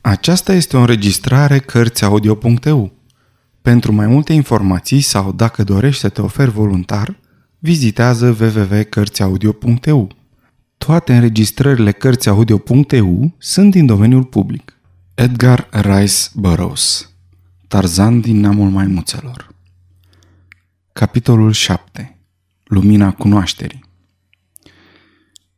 Aceasta este o înregistrare Cărțiaudio.eu. Pentru mai multe informații sau dacă dorești să te oferi voluntar, vizitează www.cărțiaudio.eu. Toate înregistrările Cărțiaudio.eu sunt din domeniul public. Edgar Rice Burroughs Tarzan din neamul maimuțelor Capitolul 7 Lumina cunoașterii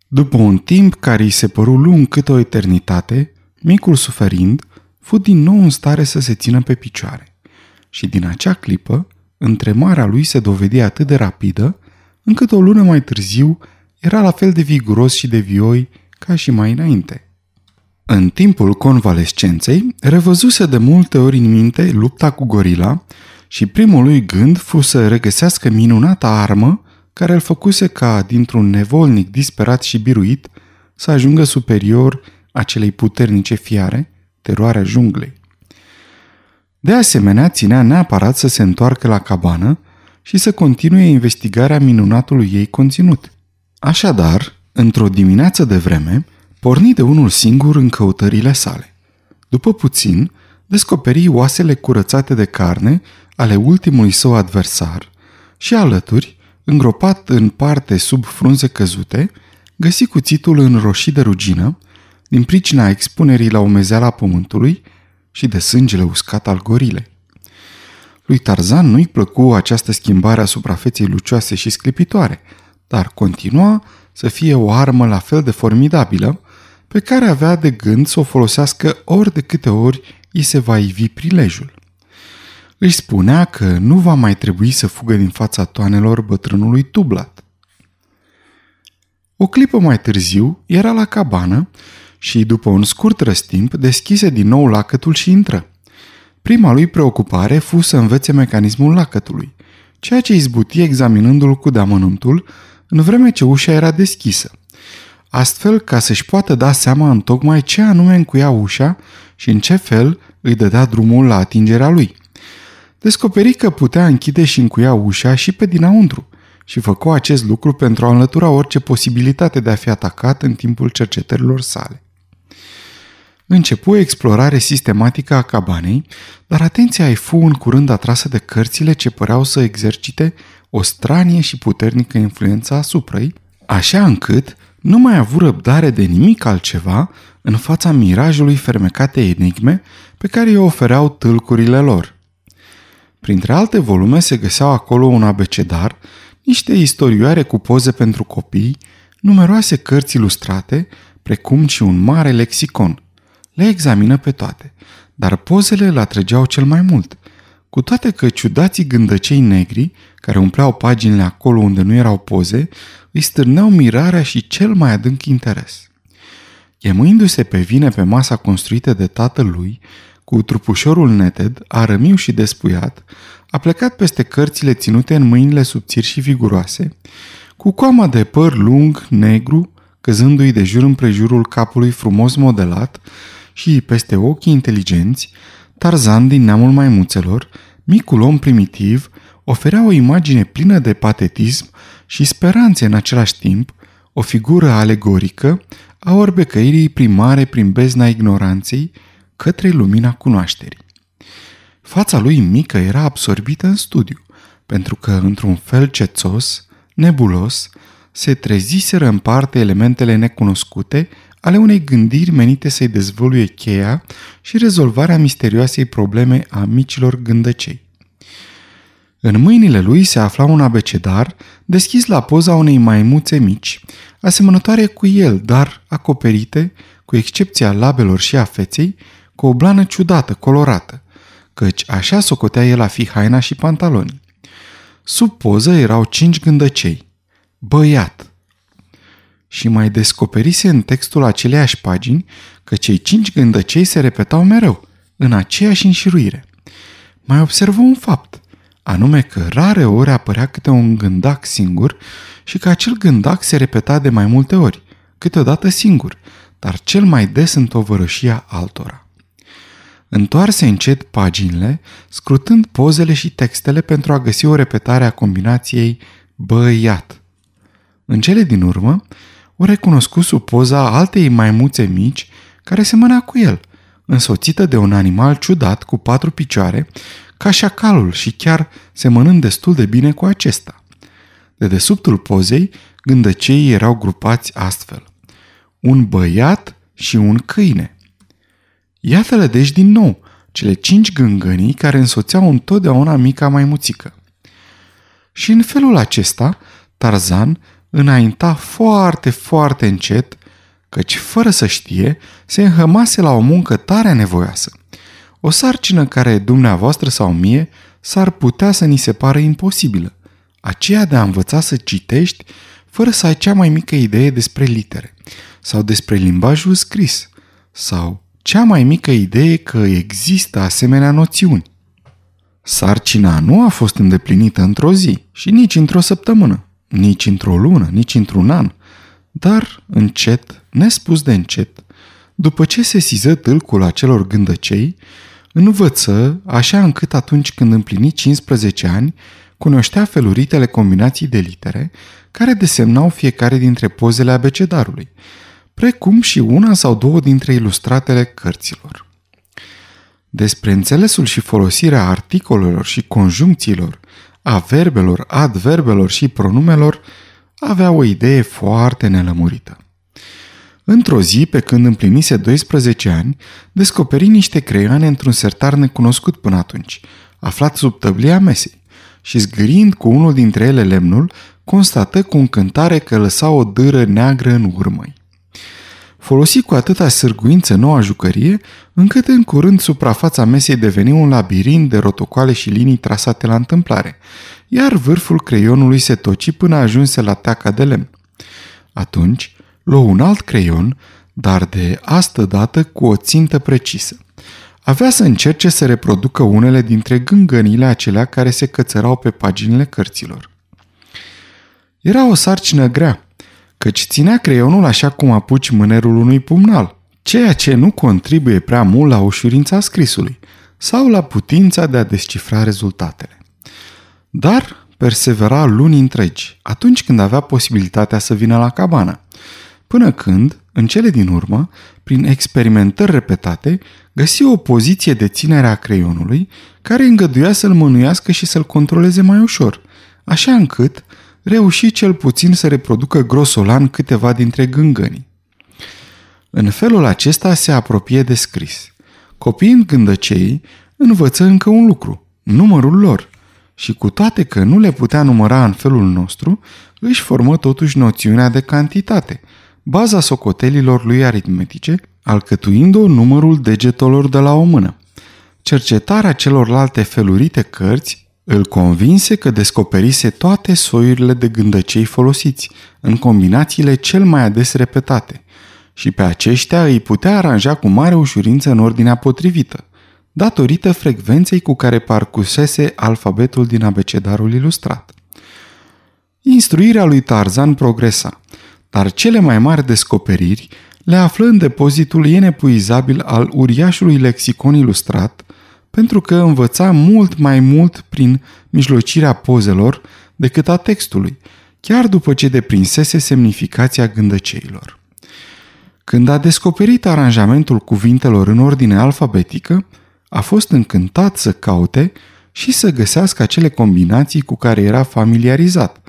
După un timp care îi se păru lung cât o eternitate, Micul suferind, fu din nou în stare să se țină pe picioare. Și din acea clipă, întremarea lui se dovedi atât de rapidă, încât o lună mai târziu era la fel de viguros și de vioi ca și mai înainte. În timpul convalescenței, revăzuse de multe ori în minte lupta cu gorila și primul lui gând fu să regăsească minunata armă care îl făcuse ca, dintr-un nevolnic disperat și biruit, să ajungă superior acelei puternice fiare, teroarea junglei. De asemenea, ținea neapărat să se întoarcă la cabană și să continue investigarea minunatului ei conținut. Așadar, într-o dimineață de vreme, porni de unul singur în căutările sale. După puțin, descoperi oasele curățate de carne ale ultimului său adversar și alături, îngropat în parte sub frunze căzute, găsi cuțitul înroșit de rugină din pricina expunerii la umezeala pământului și de sângele uscat al gorilei. Lui Tarzan nu-i plăcu această schimbare a suprafeței lucioase și sclipitoare, dar continua să fie o armă la fel de formidabilă, pe care avea de gând să o folosească ori de câte ori îi se va ivi prilejul. Își spunea că nu va mai trebui să fugă din fața toanelor bătrânului Tublat. O clipă mai târziu era la cabană și, după un scurt răstimp, deschise din nou lacătul și intră. Prima lui preocupare fu să învețe mecanismul lacătului, ceea ce izbuti examinându-l cu deamănuntul, în vreme ce ușa era deschisă. Astfel, ca să-și poată da seama în tocmai ce anume încuia ușa și în ce fel îi dădea drumul la atingerea lui. Descoperi că putea închide și încuia ușa și pe dinăuntru și făcu acest lucru pentru a înlătura orice posibilitate de a fi atacat în timpul cercetărilor sale. Începu o explorare sistematică a cabanei, dar atenția ei fu în curând atrasă de cărțile ce păreau să exercite o stranie și puternică influență asupra ei, așa încât nu mai avu răbdare de nimic altceva în fața mirajului fermecate enigme pe care îi ofereau tâlcurile lor. Printre alte volume se găseau acolo un abecedar, niște istorioare cu poze pentru copii, numeroase cărți ilustrate, precum și un mare lexicon – le examină pe toate, dar pozele îl atrăgeau cel mai mult. Cu toate că ciudații gândăcei negri, care umpleau paginile acolo unde nu erau poze, îi stârneau mirarea și cel mai adânc interes. Iemuindu-se pe vine pe masa construită de tatăl lui, cu trupușorul neted, arămiu și despuiat, a plecat peste cărțile ținute în mâinile subțiri și viguroase, cu coama de păr lung, negru, căzându-i de jur împrejurul capului frumos modelat, și peste ochii inteligenți, Tarzan din neamul maimuțelor, micul om primitiv, oferea o imagine plină de patetism și speranțe în același timp, o figură alegorică a orbecăirii primare prin bezna ignoranței către lumina cunoașterii. Fața lui mică era absorbită în studiu, pentru că, într-un fel cețos, nebulos, se treziseră în parte elementele necunoscute ale unei gândiri menite să-i dezvăluie cheia și rezolvarea misterioasei probleme a micilor gândăcei. În mâinile lui se afla un abecedar deschis la poza unei maimuțe mici, asemănătoare cu el, dar acoperite, cu excepția labelor și a feței, cu o blană ciudată, colorată, căci așa socotea el a fi haina și pantaloni. Sub poză erau cinci gândăcei. Băiat, și mai descoperise în textul aceleiași pagini că cei cinci gândăcei se repetau mereu, în aceeași înșiruire. Mai observă un fapt, anume că rare ori apărea câte un gândac singur și că acel gândac se repeta de mai multe ori, câteodată singur, dar cel mai des în tovărășia altora. Întoarse încet paginile, scrutând pozele și textele pentru a găsi o repetare a combinației băiat. În cele din urmă, o recunoscu sub poza altei maimuțe mici care semăna cu el, însoțită de un animal ciudat cu patru picioare, ca șacalul și chiar semănând destul de bine cu acesta. De desubtul pozei, gândăceii erau grupați astfel. Un băiat și un câine. Iată-le deci din nou, cele cinci gângănii care însoțeau întotdeauna mica maimuțică. Și în felul acesta, Tarzan înainta foarte, foarte încet, căci fără să știe, se înhămase la o muncă tare nevoioasă. O sarcină care dumneavoastră sau mie s-ar putea să ni se pară imposibilă, aceea de a învăța să citești fără să ai cea mai mică idee despre litere sau despre limbajul scris sau cea mai mică idee că există asemenea noțiuni. Sarcina nu a fost îndeplinită într-o zi și nici într-o săptămână, nici într-o lună, nici într-un an, dar încet, nespus de încet, după ce se siză tâlcul acelor gândăcei, învăță așa încât atunci când împlini 15 ani, cunoștea feluritele combinații de litere care desemnau fiecare dintre pozele abecedarului, precum și una sau două dintre ilustratele cărților. Despre înțelesul și folosirea articolelor și conjuncțiilor, a verbelor, adverbelor și pronumelor, avea o idee foarte nelămurită. Într-o zi, pe când împlinise 12 ani, descoperi niște creioane într-un sertar necunoscut până atunci, aflat sub tăblia mesei, și zgârind cu unul dintre ele lemnul, constată cu încântare că lăsa o dâră neagră în urmăi. Folosi cu atâta sârguință noua jucărie, încât în curând suprafața mesei deveni un labirint de rotocoale și linii trasate la întâmplare, iar vârful creionului se toci până ajunse la teaca de lemn. Atunci, luă un alt creion, dar de astă dată cu o țintă precisă. Avea să încerce să reproducă unele dintre gângănile acelea care se cățărau pe paginile cărților. Era o sarcină grea, căci ținea creionul așa cum apuci mânerul unui pumnal, ceea ce nu contribuie prea mult la ușurința scrisului sau la putința de a descifra rezultatele. Dar persevera luni întregi, atunci când avea posibilitatea să vină la cabană, până când, în cele din urmă, prin experimentări repetate, găsi o poziție de ținere a creionului care îngăduia să-l mânuiască și să-l controleze mai ușor, așa încât reuși cel puțin să reproducă grosolan câteva dintre gângănii. În felul acesta se apropie de scris. Copiind gândăceii, învăță încă un lucru, numărul lor, și cu toate că nu le putea număra în felul nostru, își formă totuși noțiunea de cantitate, baza socotelilor lui aritmetice, alcătuind-o numărul degetelor de la o mână. Cercetarea celorlalte felurite cărți îl convinse că descoperise toate soiurile de gândăcei folosiți, în combinațiile cel mai ades repetate, și pe aceștia îi putea aranja cu mare ușurință în ordinea potrivită, datorită frecvenței cu care parcusese alfabetul din abecedarul ilustrat. Instruirea lui Tarzan progresa, dar cele mai mari descoperiri le află în depozitul inepuizabil al uriașului lexicon ilustrat, pentru că învăța mult mai mult prin mijlocirea pozelor decât a textului, chiar după ce deprinsese semnificația gândăceilor. Când a descoperit aranjamentul cuvintelor în ordine alfabetică, a fost încântat să caute și să găsească acele combinații cu care era familiarizat,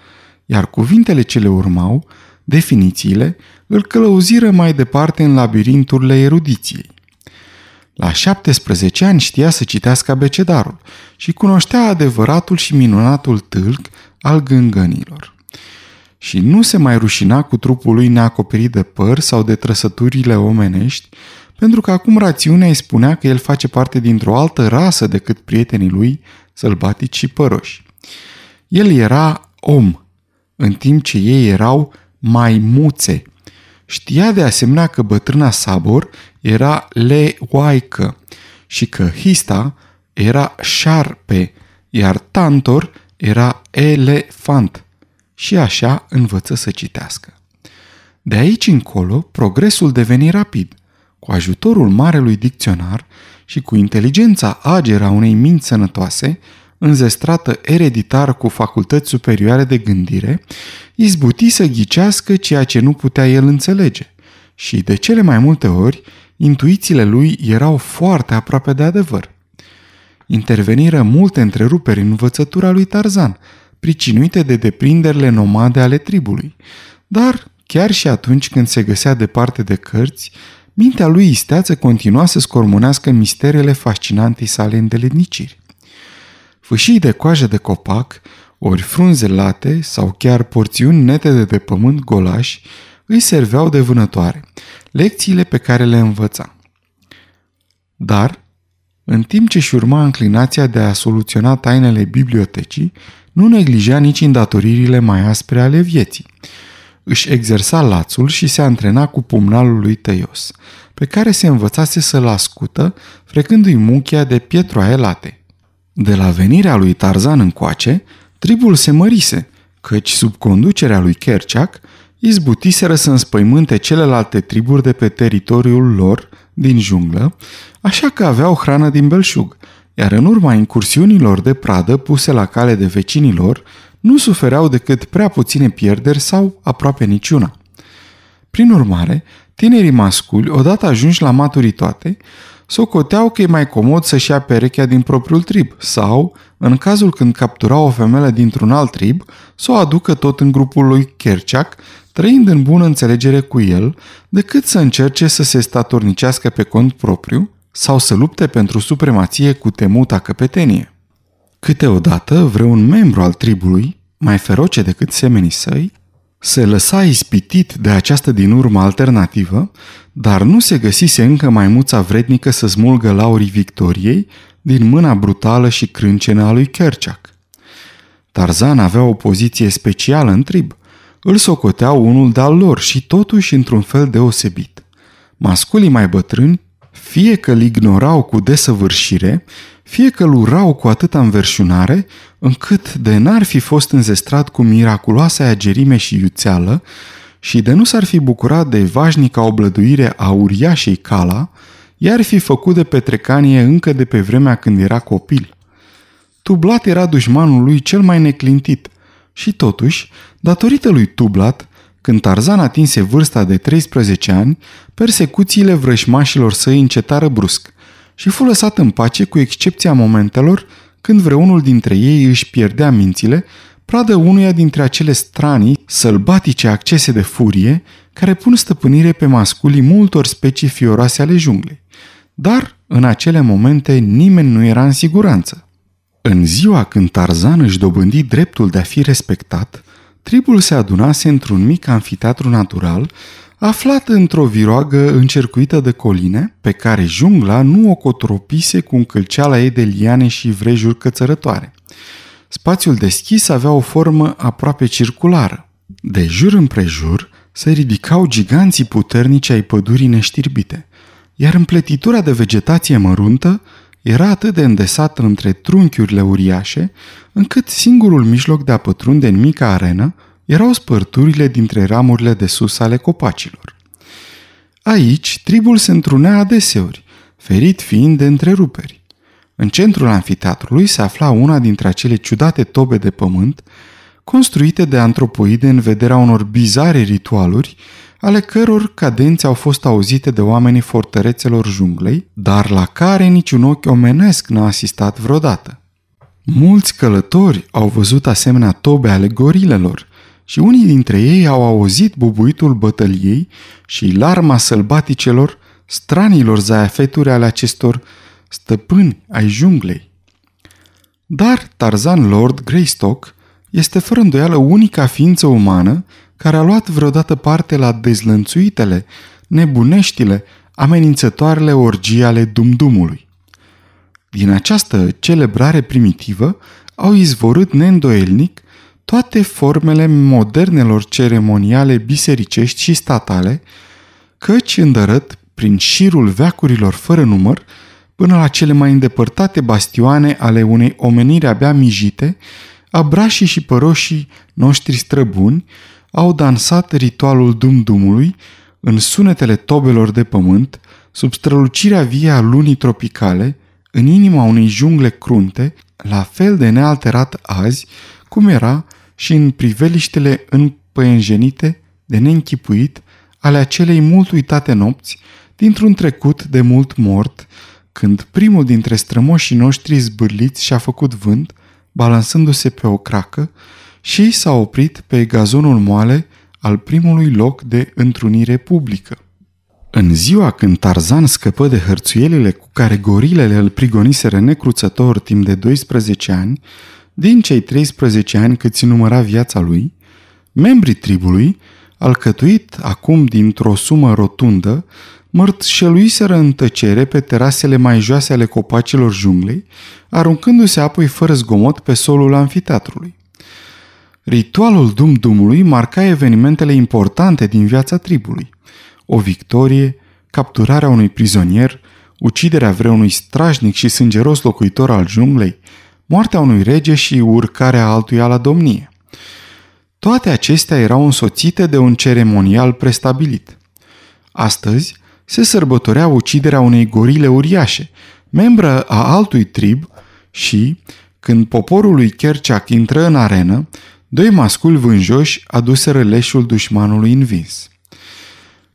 iar cuvintele ce le urmau, definițiile, îl călăuziră mai departe în labirinturile erudiției. La 17 ani știa să citească abecedarul și cunoștea adevăratul și minunatul tâlc al gângănilor. Și nu se mai rușina cu trupul lui neacoperit de păr sau de trăsăturile omenești, pentru că acum rațiunea îi spunea că el face parte dintr-o altă rasă decât prietenii lui, sălbatici și păroși. El era om, în timp ce ei erau maimuțe. Știa de asemenea că bătrâna Sabor era leoaică și că Hista era șarpe, iar Tantor era elefant. Și așa învăță să citească. De aici încolo, progresul deveni rapid. Cu ajutorul marelui dicționar și cu inteligența ageră a unei minți sănătoase, înzestrată ereditar cu facultăți superioare de gândire, izbuti să ghicească ceea ce nu putea el înțelege și, de cele mai multe ori, intuițiile lui erau foarte aproape de adevăr. Interveniră multe întreruperi în învățătura lui Tarzan, pricinuite de deprinderile nomade ale tribului, dar chiar și atunci când se găsea departe de cărți, mintea lui isteață continua să scormonească misterele fascinantei sale îndeletniciri. Fâșii de coajă de copac, ori frunze late sau chiar porțiuni nete de pământ golași îi serveau de vânătoare, lecțiile pe care le învăța. Dar, în timp ce și urma înclinația de a soluționa tainele bibliotecii, nu neglijea nici îndatoririle mai aspre ale vieții. Își exersa lațul și se antrena cu pumnalul lui tăios, pe care se învățase să-l ascută, frecându-i munchia de pietroaie late. De la venirea lui Tarzan încoace, tribul se mărise, căci sub conducerea lui Kerchak, izbutiseră să înspăimânte celelalte triburi de pe teritoriul lor din junglă, așa că aveau hrană din belșug, iar în urma incursiunilor de pradă puse la cale de vecinilor, nu sufereau decât prea puține pierderi sau aproape niciuna. Prin urmare, tinerii masculi, odată ajunși la maturitate, socoteau că e mai comod să-și ia perechea din propriul trib sau, în cazul când capturau o femeie dintr-un alt trib, să o aducă tot în grupul lui Kerchak, trăind în bună înțelegere cu el, decât să încerce să se statornicească pe cont propriu sau să lupte pentru supremație cu temuta căpetenie. Câteodată, vreun membru al tribului, mai feroce decât semenii săi, se lăsa ispitit de această din urmă alternativă, dar nu se găsise încă maimuța vrednică să smulgă laurii victoriei din mâna brutală și crâncenă a lui Kerchak. Tarzan avea o poziție specială în trib. Îl socoteau unul de-al lor și totuși într-un fel deosebit. Masculii mai bătrâni, fie că îl ignorau cu desăvârșire, fie că îl urau cu atâta înverșunare, încât de n-ar fi fost înzestrat cu miraculoasa agerime și iuțeală și de nu s-ar fi bucurat de vașnica oblăduire a uriașei Cala, i-ar fi făcut de petrecanie încă de pe vremea când era copil. Tublat era dușmanul lui cel mai neclintit și totuși, datorită lui Tublat, când Tarzan atinse vârsta de 13 ani, persecuțiile vrășmașilor săi încetară brusc și fu lăsat în pace cu excepția momentelor când vreunul dintre ei își pierdea mințile, pradă unuia dintre acele stranii, sălbatice accese de furie, care pun stăpânire pe masculii multor specii fioroase ale junglei. Dar, în acele momente, nimeni nu era în siguranță. În ziua când Tarzan își dobândi dreptul de a fi respectat, tribul se adunase într-un mic anfiteatru natural, aflat într-o viroagă încercuită de coline, pe care jungla nu o cotropise cu încălceala ei de liane și vrejuri cățărătoare. Spațiul deschis avea o formă aproape circulară. De jur împrejur se ridicau giganții puternici ai pădurii neștirbite, iar împletitura de vegetație măruntă era atât de îndesată între trunchiurile uriașe, încât singurul mijloc de a pătrunde în mica arenă erau spărturile dintre ramurile de sus ale copacilor. Aici, tribul se întrunea adeseori, ferit fiind de întreruperi. În centrul anfiteatrului se afla una dintre acele ciudate tobe de pământ, construite de antropoide în vederea unor bizare ritualuri, ale căror cadențe au fost auzite de oamenii fortărețelor junglei, dar la care niciun ochi omenesc n-a asistat vreodată. Mulți călători au văzut asemenea tobe ale gorilelor și unii dintre ei au auzit bubuitul bătăliei și larma sălbaticelor, stranilor zaiafeturi ale acestor stăpâni ai junglei. Dar Tarzan Lord Greystock este fără îndoială unica ființă umană care a luat vreodată parte la dezlănțuitele, nebuneștile, amenințătoarele orgii ale dumdumului. Din această celebrare primitivă au izvorât neîndoielnic toate formele modernelor ceremoniale bisericești și statale, căci îndărât, prin șirul veacurilor fără număr, până la cele mai îndepărtate bastioane ale unei omeniri abia mijite, abrașii și păroșii noștri străbuni au dansat ritualul dumdumului în sunetele tobelor de pământ, sub strălucirea vie a lunii tropicale, în inima unei jungle crunte, la fel de nealterat azi, cum era și în priveliștele împăienjenite de neînchipuit ale acelei mult uitate nopți, dintr-un trecut de mult mort, când primul dintre strămoșii noștri zbârliți și-a făcut vânt, balansându-se pe o cracă, și s-a oprit pe gazonul moale al primului loc de întrunire publică. În ziua când Tarzan scăpă de hărțuielile cu care gorilele îl prigoniseră necruțător timp de 12 ani, din cei 13 ani cât număra viața lui, membrii tribului, alcătuit acum dintr-o sumă rotundă, mărtșăluiseră în tăcere pe terasele mai joase ale copacilor junglei, aruncându-se apoi fără zgomot pe solul anfiteatrului. Ritualul Dum-Dumului marca evenimentele importante din viața tribului. O victorie, capturarea unui prizonier, uciderea vreunui strajnic și sângeros locuitor al junglei, moartea unui rege și urcarea altuia la domnie. Toate acestea erau însoțite de un ceremonial prestabilit. Astăzi se sărbătorea uciderea unei gorile uriașe, membră a altui trib și, când poporul lui Kerchak intră în arenă, doi masculi vânjoși aduseră leșul dușmanului învins.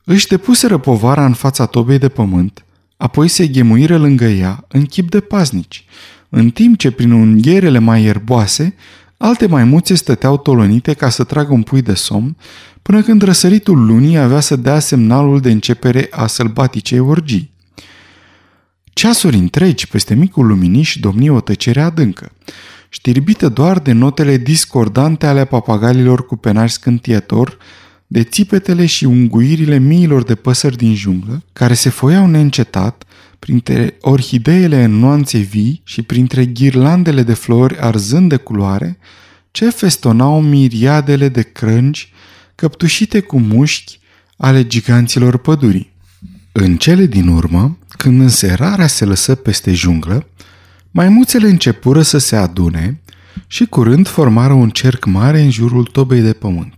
Își depuseră povara în fața tobei de pământ, apoi se ghemuiră lângă ea în chip de paznici, în timp ce prin unghierele mai ierboase, alte maimuțe stăteau tolonite ca să tragă un pui de somn, până când răsăritul lunii avea să dea semnalul de începere a sălbaticei orgii. Ceasuri întregi peste micul luminiș domni o tăcere adâncă, știrbită doar de notele discordante ale papagalilor cu penaj scântietor, de țipetele și unguirile miilor de păsări din junglă, care se foiau neîncetat, printre orhideele în nuanțe vii și printre ghirlandele de flori arzând de culoare, ce festonau miriadele de crângi căptușite cu mușchi ale giganților pădurii. În cele din urmă, când înserarea se lăsă peste junglă, maimuțele începură să se adune și curând formară un cerc mare în jurul tobei de pământ.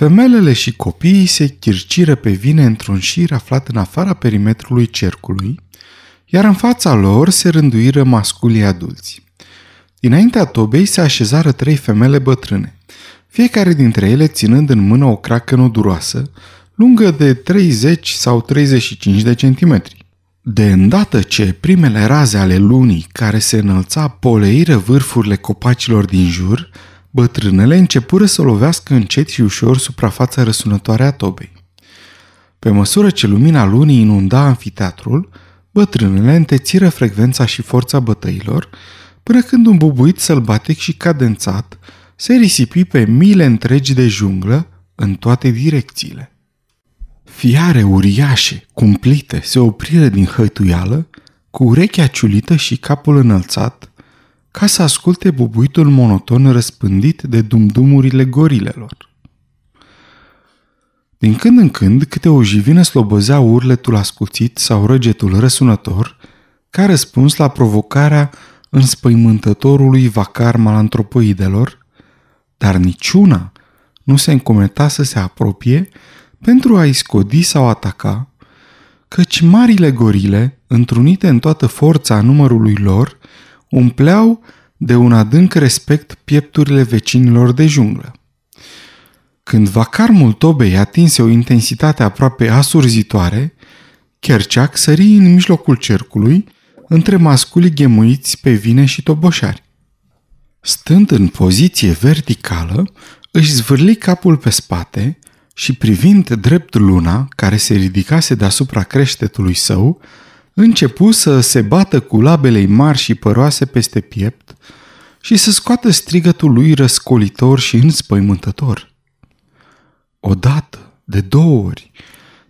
Femelele și copiii se chirciră pe vine într-un șir aflat în afara perimetrului cercului, iar în fața lor se rânduiră masculii adulți. Dinaintea tobei se așezară trei femele bătrâne, fiecare dintre ele ținând în mână o cracă noduroasă, lungă de 30 sau 35 de centimetri. De îndată ce primele raze ale lunii care se înălța poleiră vârfurile copacilor din jur, bătrânele începură să lovească încet și ușor suprafața răsunătoare a tobei. Pe măsură ce lumina lunii inunda anfiteatrul, bătrânele întețiră frecvența și forța bătăilor, până când un bubuit sălbatic și cadențat se risipi pe mile întregi de junglă în toate direcțiile. Fiare uriașe, cumplite, se opriră din hătuială, cu urechea ciulită și capul înălțat, ca să asculte bubuitul monoton răspândit de dumdumurile gorilelor. Din când în când, câte o jivină slobozea urletul ascuțit sau răgetul răsunător, ca răspuns la provocarea înspăimântătorului vacar malantropoidelor, dar niciuna nu se încometa să se apropie pentru a-i scodi sau ataca, căci marile gorile, întrunite în toată forța numărului lor, umpleau de un adânc respect piepturile vecinilor de junglă. Când vacarmul tobei atinse o intensitate aproape asurzitoare, Kerceac sări în mijlocul cercului între masculii ghemuiți pe vine și toboșari. Stând în poziție verticală, își zvârli capul pe spate și privind drept luna, care se ridicase deasupra creștetului său, începu să se bată cu labele mari și păroase peste piept și să scoată strigătul lui răscolitor și înspăimântător. Odată, de două ori,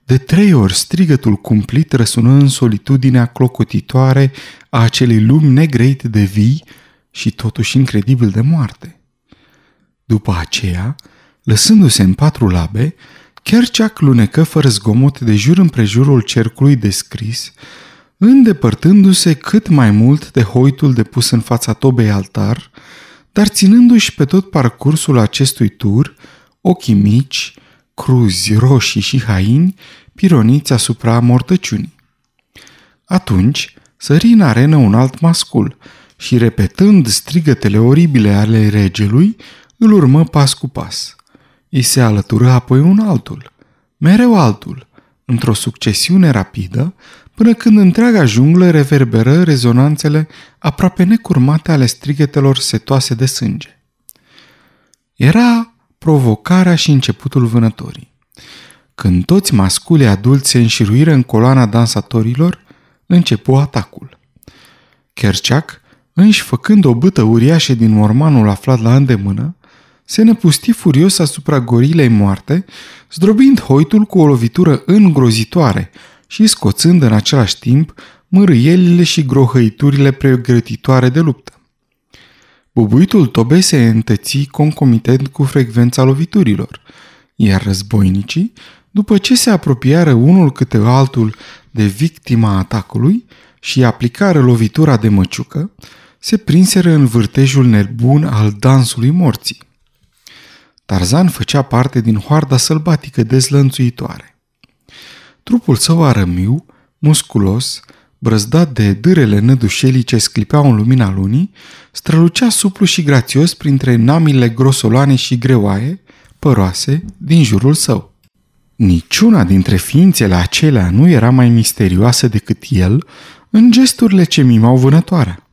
de trei ori strigătul cumplit răsună în solitudinea clocotitoare a acelei lumi negreite de vii și totuși incredibil de moarte. După aceea, lăsându-se în patru labe, Kerceac lunecă fără zgomot de jur împrejurul cercului descris, îndepărtându-se cât mai mult de hoitul depus în fața tobei altar, dar ținându-și pe tot parcursul acestui tur ochii mici, cruzi, roșii și haini, pironiți asupra mortăciunii. Atunci sări în arenă un alt mascul și, repetând strigătele oribile ale regelui, îl urmă pas cu pas. Îi se alătură apoi un altul, mereu altul, într-o succesiune rapidă, până când întreaga junglă reverberă rezonanțele aproape necurmate ale strigetelor setoase de sânge. Era provocarea și începutul vânătorii. Când toți masculii adulți se înșiruiră în coloana dansatorilor, începu atacul. Kerchak, înși făcând o bâtă uriașă din mormanul aflat la îndemână, se năpusti furios asupra gorilei moarte, zdrobind hoitul cu o lovitură îngrozitoare și scoțând în același timp mârâielile și grohăiturile pregătitoare de luptă. Bubuitul tobei se întăți concomitent cu frecvența loviturilor, iar războinicii, după ce se apropiară unul câte altul de victima atacului și aplicară lovitura de măciucă, se prinseră în vârtejul nebun al dansului morții. Tarzan făcea parte din hoarda sălbatică dezlănțuitoare. Trupul său arămiu, musculos, brăzdat de dârele nădușelii ce sclipeau în lumina lunii, strălucea suplu și grațios printre namile grosoloane și greoaie, păroase, din jurul său. Niciuna dintre ființele acelea nu era mai misterioasă decât el în gesturile ce mimau vânătoarea.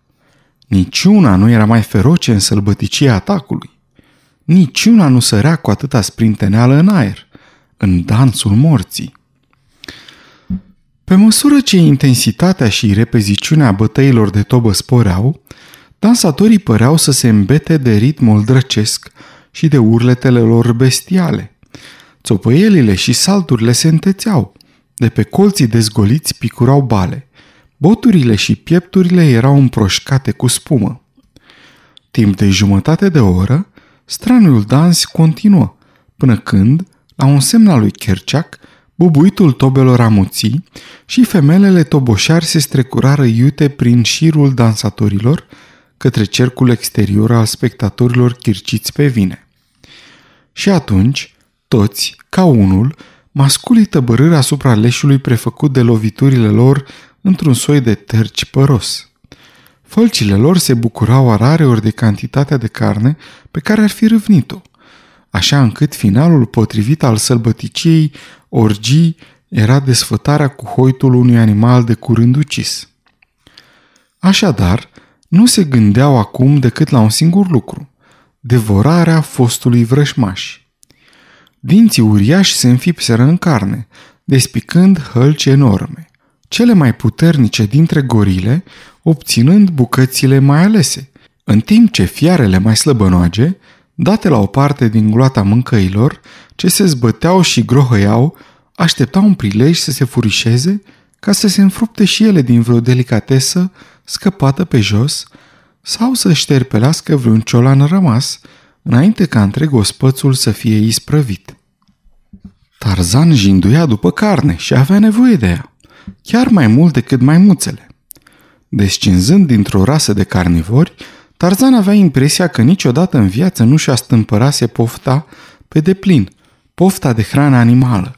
Niciuna nu era mai feroce în sălbăticia atacului. Niciuna nu sărea cu atâta sprinteneală în aer, în dansul morții. Pe măsură ce intensitatea și repeziciunea bătăilor de tobă sporeau, dansatorii păreau să se îmbete de ritmul drăcesc și de urletele lor bestiale. Țopăielile și salturile se întețeau, de pe colții dezgoliți picurau bale. Boturile și piepturile erau împroșcate cu spumă. Timp de jumătate de oră, straniul dans continuă, până când, la un semn al lui Kerchak, bubuitul tobelor amuții și femelele toboșari se strecurară iute prin șirul dansatorilor către cercul exterior al spectatorilor chirciți pe vine. Și atunci, toți, ca unul, masculii tăbărâri asupra leșului prefăcut de loviturile lor într-un soi de terci păros. Fălcile lor se bucurau a ori de cantitatea de carne pe care ar fi râvnit-o, așa încât finalul potrivit al sălbăticiei orgii era desfătarea cu hoitul unui animal de curând ucis. Așadar, nu se gândeau acum decât la un singur lucru, devorarea fostului vrășmaș. Dinții uriași se înfipseră în carne, despicând hălci enorme. Cele mai puternice dintre gorile obținând bucățile mai alese, în timp ce fiarele mai slăbănoage, date la o parte din gloata mâncăilor, ce se zbăteau și grohăiau, așteptau un prilej să se furișeze ca să se înfrupte și ele din vreo delicatesă scăpată pe jos sau să șterpelească vreun ciolan rămas înainte ca întreg ospățul să fie isprăvit. Tarzan jinduia după carne și avea nevoie de ea, chiar mai mult decât maimuțele. Descinzând dintr-o rasă de carnivori, Tarzan avea impresia că niciodată în viață nu și-a stâmpărase pofta pe deplin, pofta de hrană animală.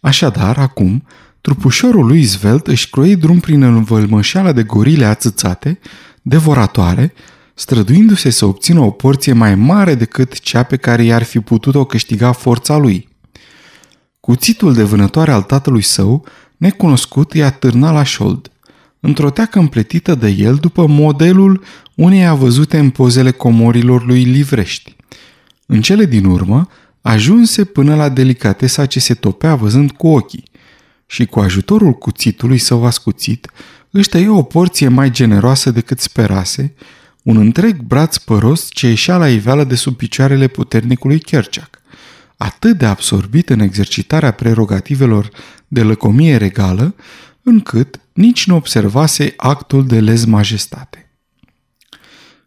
Așadar, acum, trupușorul lui Zvelt își croi drum prin învălmășeala de gorile ațățate, devoratoare, străduindu-se să obțină o porție mai mare decât cea pe care i-ar fi putut-o câștiga forța lui. Cuțitul de vânătoare al tatălui său, necunoscut, i-a târnat la șold într-o teacă împletită de el după modelul uneia văzute în pozele comorilor lui Livrești. În cele din urmă, ajunse până la delicatesa ce se topea văzând cu ochii și cu ajutorul cuțitului său ascuțit își tăie o porție mai generoasă decât sperase, un întreg braț păros ce ieșea la iveală de sub picioarele puternicului Kerchak. Atât de absorbit în exercitarea prerogativelor de lăcomie regală, încât nici nu observase actul de lez majestate.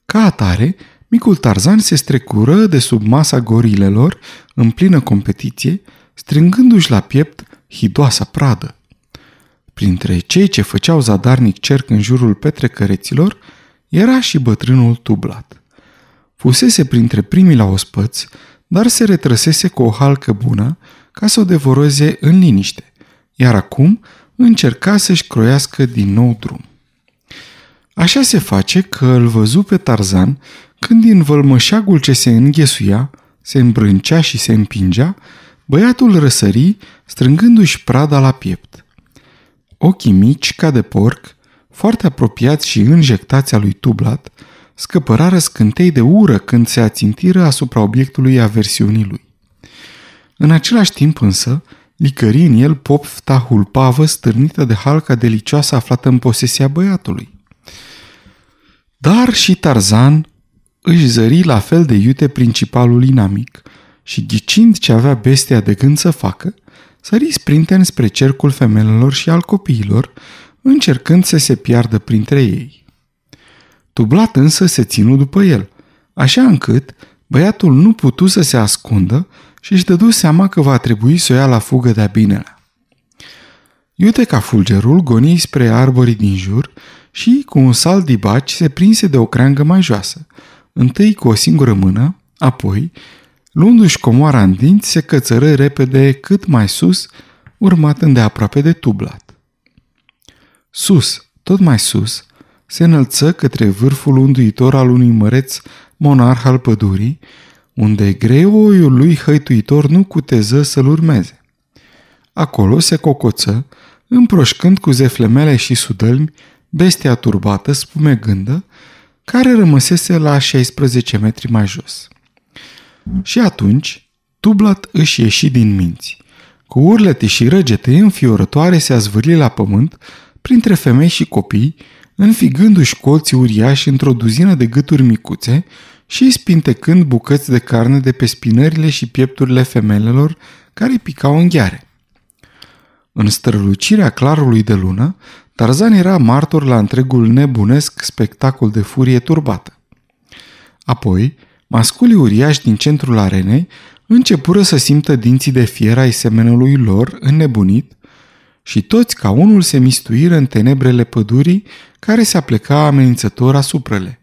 Ca atare, micul Tarzan se strecură de sub masa gorilelor în plină competiție, strângându-și la piept hidoasa pradă. Printre cei ce făceau zadarnic cerc în jurul petrecăreților, era și bătrânul tublat. Fusese printre primii la ospăți, dar se retrăsese cu o halcă bună ca să o devoreze în liniște, iar acum încerca să-și croiască din nou drum. Așa se face că îl văzu pe Tarzan când din vălmășagul ce se înghesuia, se îmbrâncea și se împingea, Băiatul răsări, strângându-și prada la piept. Ochii mici, ca de porc, foarte apropiați și înjectați a lui Tublat, scăpărară scântei de ură când se ațintiră asupra obiectului aversiunii lui. În același timp însă, licări în el popta hulpavă stârnită de halca delicioasă aflată în posesia băiatului. Dar și Tarzan își zări la fel de iute principalul inamic și ghicind ce avea bestia de gând să facă, sări sprinten spre cercul femelelor și al copiilor, încercând să se piardă printre ei. Tublat însă se ținu după el, așa încât băiatul nu putu să se ascundă și își dădu seama că va trebui să o ia la fugă de-a binelea. Iute ca fulgerul goni spre arborii din jur și, cu un salt dibaci, se prinse de o creangă mai joasă, întâi cu o singură mână, apoi, luându-și comoara în dinți, se cățără repede cât mai sus, urmat îndeaproape de tublat. Sus, tot mai sus, se înălță către vârful unduitor al unui măreț monarh al pădurii, unde greoiul lui hăituitor nu cuteză să-l urmeze. Acolo se cocoță, împroșcând cu zeflemele și sudălmi bestia turbată, spumegândă, care rămăsese la 16 metri mai jos. Și atunci, Tublat își ieși din minți. Cu urlete și răgete înfiorătoare se azvârli la pământ, printre femei și copii, înfigându-și colții uriași într-o duzină de gâturi micuțe și spintecând bucăți de carne de pe spinările și piepturile femelelor care picau în gheare. În strălucirea clarului de lună, Tarzan era martor la întregul nebunesc spectacol de furie turbată. Apoi, masculii uriași din centrul arenei începură să simtă dinții de fier ai semenului lor înnebunit și toți ca unul se mistuiră în tenebrele pădurii care se apleca amenințător asupra le.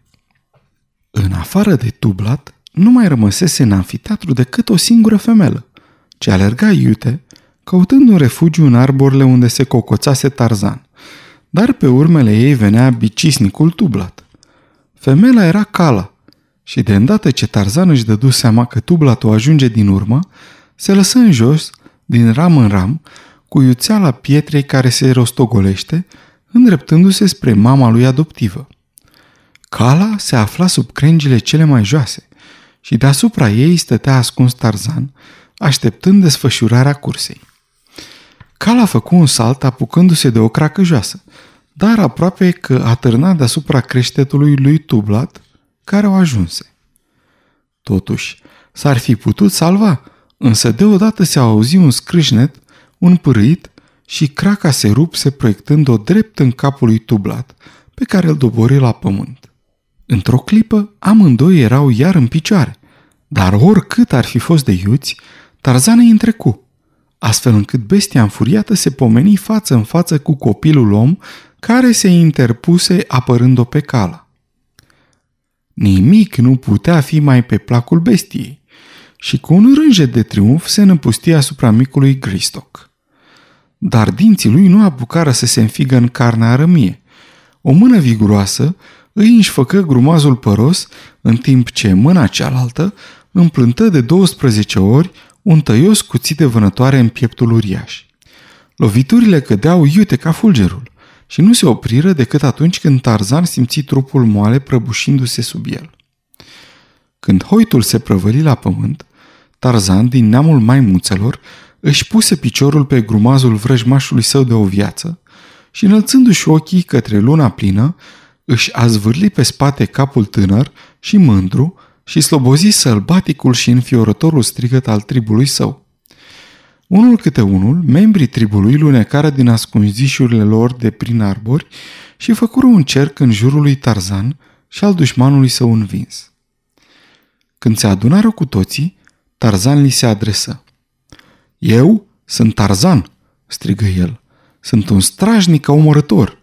În afară de Tublat, nu mai rămăsese în anfiteatru decât o singură femelă, ce alerga iute, căutând un refugiu în arborile unde se cocoțase Tarzan, dar pe urmele ei venea bicisnicul Tublat. Femela era Cala și de îndată ce Tarzan își dădu seama că Tublat o ajunge din urmă, se lăsă în jos, din ram în ram, cu iuțeala pietrei care se rostogolește, îndreptându-se spre mama lui adoptivă. Cala se afla sub crengile cele mai joase și deasupra ei stătea ascuns Tarzan, așteptând desfășurarea cursei. Cala făcu un salt apucându-se de o cracă joasă, dar aproape că a târnat deasupra creștetului lui Tublat, care o ajunse. Totuși, s-ar fi putut salva, însă deodată se auzi un scrâșnet, un pârâit și craca se rupse proiectând-o drept în capul lui Tublat, pe care îl dobori la pământ. Într-o clipă, amândoi erau iar în picioare, dar oricât ar fi fost de iuți, Tarzan îi întrecu, astfel încât bestia înfuriată se pomeni față în față cu copilul om care se interpuse apărând-o pe cala. Nimic nu putea fi mai pe placul bestiei și cu un rânjet de triumf se năpustie asupra micului Gristock. Dar dinții lui nu apucară să se înfigă în carnea rămie. O mână viguroasă îi înșfăcă grumazul păros, în timp ce mâna cealaltă împlântă de 12 ori un tăios cuțit de vânătoare în pieptul uriaș. Loviturile cădeau iute ca fulgerul și nu se opriră decât atunci când Tarzan simți trupul moale prăbușindu-se sub el. Când hoitul se prăvăli la pământ, Tarzan, din neamul maimuțelor, își puse piciorul pe grumazul vrăjmașului său de o viață și, înălțându-și ochii către luna plină, își a zvârli pe spate capul tânăr și mândru și slobozi sălbaticul și înfiorătorul strigăt al tribului său. Unul câte unul, membrii tribului lunecară din ascunzișurile lor de prin arbori și făcură un cerc în jurul lui Tarzan și al dușmanului său învins. Când se adunară cu toții, Tarzan li se adresă. Eu sunt Tarzan, strigă el. Sunt un strajnic omorător.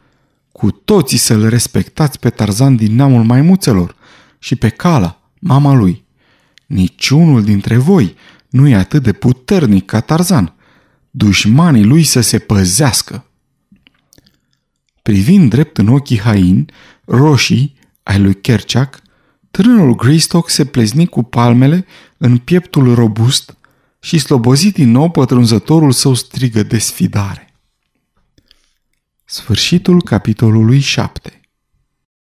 Cu toții să-l respectați pe Tarzan din neamul maimuțelor și pe Cala, mama lui. Niciunul dintre voi nu e atât de puternic ca Tarzan. Dușmanii lui să se păzească. Privind drept în ochii hain, roșii, ai lui Kerchak, tânărul Greystock se plezni cu palmele în pieptul robust și slobozit din nou pătrunzătorul său strigă de sfidare. Sfârșitul capitolului 7